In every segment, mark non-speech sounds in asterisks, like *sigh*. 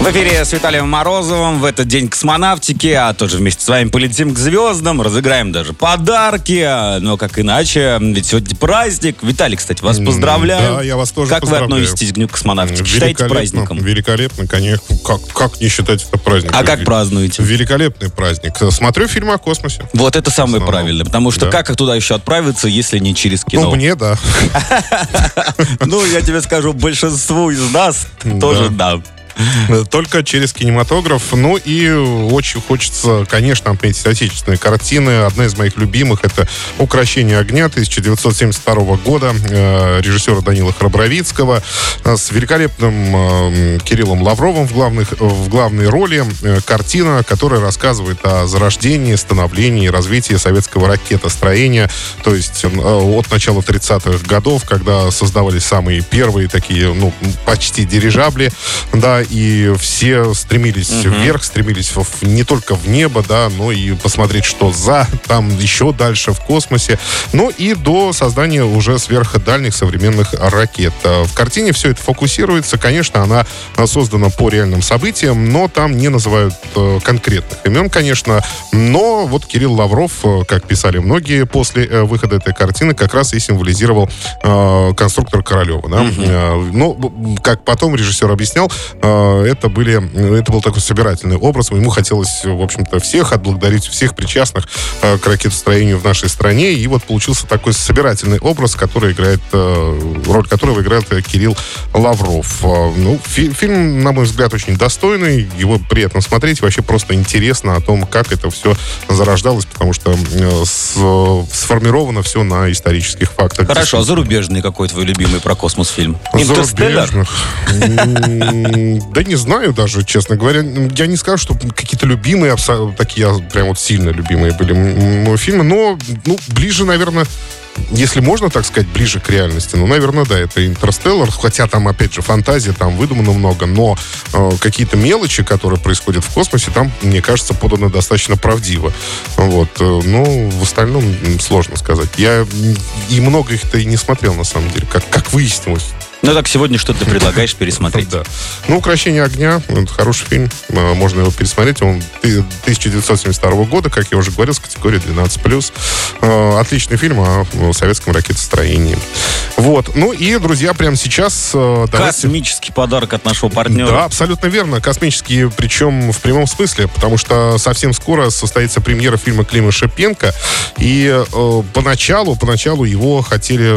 В эфире с Виталием Морозовым в этот день космонавтики, а тоже вместе с вами полетим к звездам, разыграем даже подарки, но как иначе, ведь сегодня праздник. Виталий, кстати, вас поздравляю. Да, я вас тоже Как вы поздравляю. относитесь к Дню космонавтики? Считаете праздником? Великолепно, конечно. Как, как не считать это праздником? А как празднуете? Великолепный праздник. Смотрю фильм о космосе. Вот это самое Ну, правильное, потому что да. как туда еще отправиться, если не через кино? Ну, мне, да. *laughs* Ну, я тебе скажу, большинству из нас тоже да. *laughs* Только через кинематограф. Ну и очень хочется, конечно, отметить отечественные картины. Одна из моих любимых это «Укращение огня» 1972 года э, режиссера Данила Храбровицкого э, с великолепным э, Кириллом Лавровым в, главных, в главной роли. Картина, которая рассказывает о зарождении, становлении и развитии советского ракетостроения. То есть от начала 30-х годов, когда создавались самые первые такие, ну, почти дирижабли, да, и все стремились вверх, стремились в- не только в небо, да, но и посмотреть, что за, там еще дальше в космосе, ну и до создания уже сверхдальних современных ракет. Э, В картине все это фокусируется, конечно, она создана по реальным событиям, но там не называют э, конкретных имен, конечно, но вот Кирилл Лавров, э, как писали многие после э, выхода этой картины, как раз и символизировал конструктор Королева, да. Э, ну, б- как потом режиссер объяснял, это были, это был такой собирательный образ. Ему хотелось, в общем-то, всех отблагодарить, всех причастных э, к ракетостроению в нашей стране. И вот получился такой собирательный образ, который играет, э, роль которого играет э, Кирилл Лавров. Э, Ну, фи- фильм, на мой взгляд, очень достойный. Его приятно смотреть. Вообще просто интересно о том, как это все зарождалось, потому что э, сформировано все на исторических фактах. Хорошо, а зарубежный какой твой любимый про космос фильм? Зарубежных? Да не знаю даже, честно говоря. Я не скажу, что какие-то любимые, такие а, прям вот сильно любимые были м- м- фильмы, но ну, ближе, наверное, если можно так сказать, ближе к реальности, ну, наверное, да, это «Интерстеллар», хотя там, опять же, фантазия, там выдумано много, но э, какие-то мелочи, которые происходят в космосе, там, мне кажется, поданы достаточно правдиво. Вот. э, Ну, в остальном сложно сказать. Я и много их-то и не смотрел, на самом деле, как, как выяснилось. Ну так сегодня что ты предлагаешь пересмотреть? Да. Ну, «Укращение огня» — это хороший фильм. Э, Можно его пересмотреть. Он ты- 1972 года, как я уже говорил, с категории 12+. Э, Отличный фильм о советском ракетостроении. Вот. Ну и, друзья, прямо сейчас э, давайте... Космический подарок от нашего партнера. Да, абсолютно верно. Космические, причем в прямом смысле, потому что совсем скоро состоится премьера фильма Клима Шипенко. И э, поначалу, поначалу его хотели,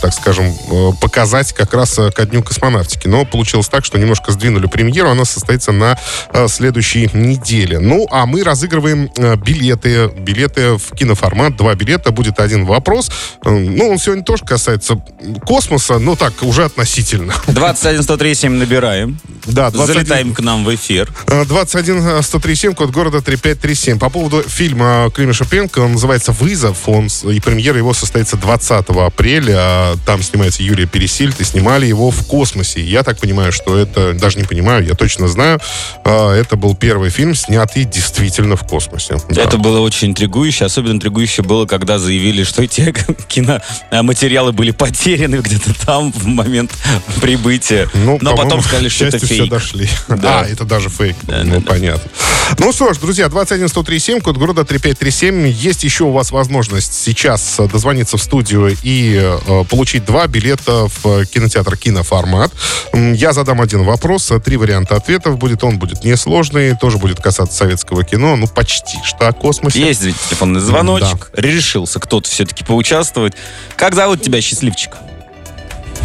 так скажем, показать как раз э, ко Дню космонавтики. Но получилось так, что немножко сдвинули премьеру. Она состоится на э, следующей неделе. Ну, а мы разыгрываем э, билеты. Билеты в киноформат. Два билета. Будет один вопрос. Ну, он сегодня тоже касается космоса, но так, уже относительно. 21 103 7 набираем. Да, 21 Залетаем к нам в эфир. 21 137, код города 3537. По поводу фильма Клима Шипенко, он называется «Вызов», он, и премьера его состоится 20 апреля. А Там снимается Юлия Пересильд, и снимали его в космосе. Я так понимаю, что это, даже не понимаю, я точно знаю, а, это был первый фильм, снятый действительно в космосе. Да. Это было очень интригующе. Особенно интригующе было, когда заявили, что эти *laughs* киноматериалы были потеряны где-то там в момент прибытия. Ну, Но потом сказали, что это счастью, все дошли. *laughs* Да. А, это даже фейк. Да, ну, да, да. понятно. Ну что ж, друзья, 21 137, код города 3537. Есть еще у вас возможность сейчас э, дозвониться в студию и э, получить два билета в э, кинотеатр «Киноформат». Я задам один вопрос, э, три варианта ответов будет. Он будет несложный, тоже будет касаться советского кино, ну, почти что о космосе. Есть ведь телефонный звоночек. Решился кто-то все-таки поучаствовать. Как зовут тебя, счастливчик?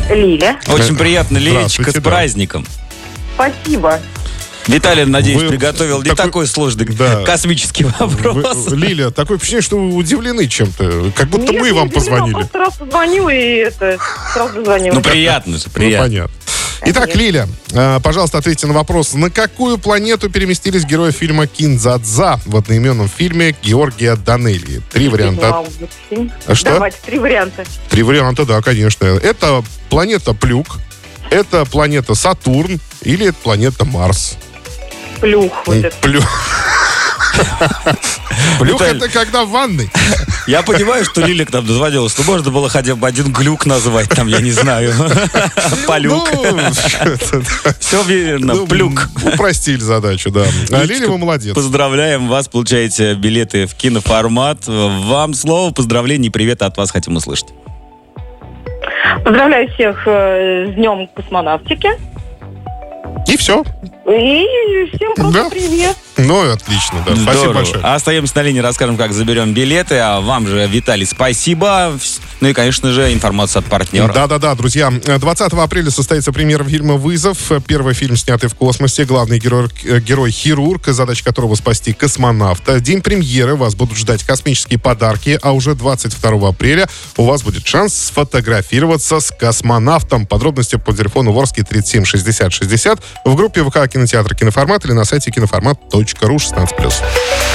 Лиля. Очень приятно, Лилечка, с да. праздником. Спасибо. Виталий, надеюсь, Вы приготовил не такой- такой сложный Да. космический Вы- вопрос. Лиля, такое впечатление, что вы удивлены чем-то. Как будто Нет, мы вам удивлена, позвонили. Просто раз позвонил и это, сразу звонил. Ну, приятно же, Ну, приятно. понятно. Итак. Лиля, э, пожалуйста, ответьте на вопрос. На какую планету переместились герои фильма «Кинзадза» в одноименном фильме Георгия Данелии? Три варианта. А что? Давайте, три варианта. Три варианта, да, конечно. Это планета Плюк, это планета Сатурн или это планета Марс? Плюх вот это. *laughs* Плюх Виталий, это когда в ванной. *laughs* Я понимаю, что Лиля к нам дозвонилась, но можно было хотя бы один глюк назвать, там, я не знаю. *laughs* Полюк. Ну, Все верно, ну, плюк. Упростили задачу, да. А Лиля, вы молодец. Поздравляем вас, получаете билеты в киноформат. Вам слово, поздравления и привет от вас хотим услышать. Поздравляю всех э, с Днем космонавтики. И все. И всем просто Да. привет. Ну, отлично, да. Спасибо Здорово. большое. Остаемся на линии, расскажем, как заберем билеты. А вам же, Виталий, спасибо. Ну и, конечно же, информация от партнера. Да-да-да, друзья. 20 апреля состоится премьера фильма «Вызов». Первый фильм, снятый в космосе. Главный герой, э, герой хирург, задача которого спасти космонавта. День премьеры вас будут ждать космические подарки, а уже 22 апреля у вас будет шанс сфотографироваться с космонавтом. Подробности по телефону Ворский 37 60 60 в группе ВК кинотеатр «Киноформат» или на сайте киноформат.ру 16+.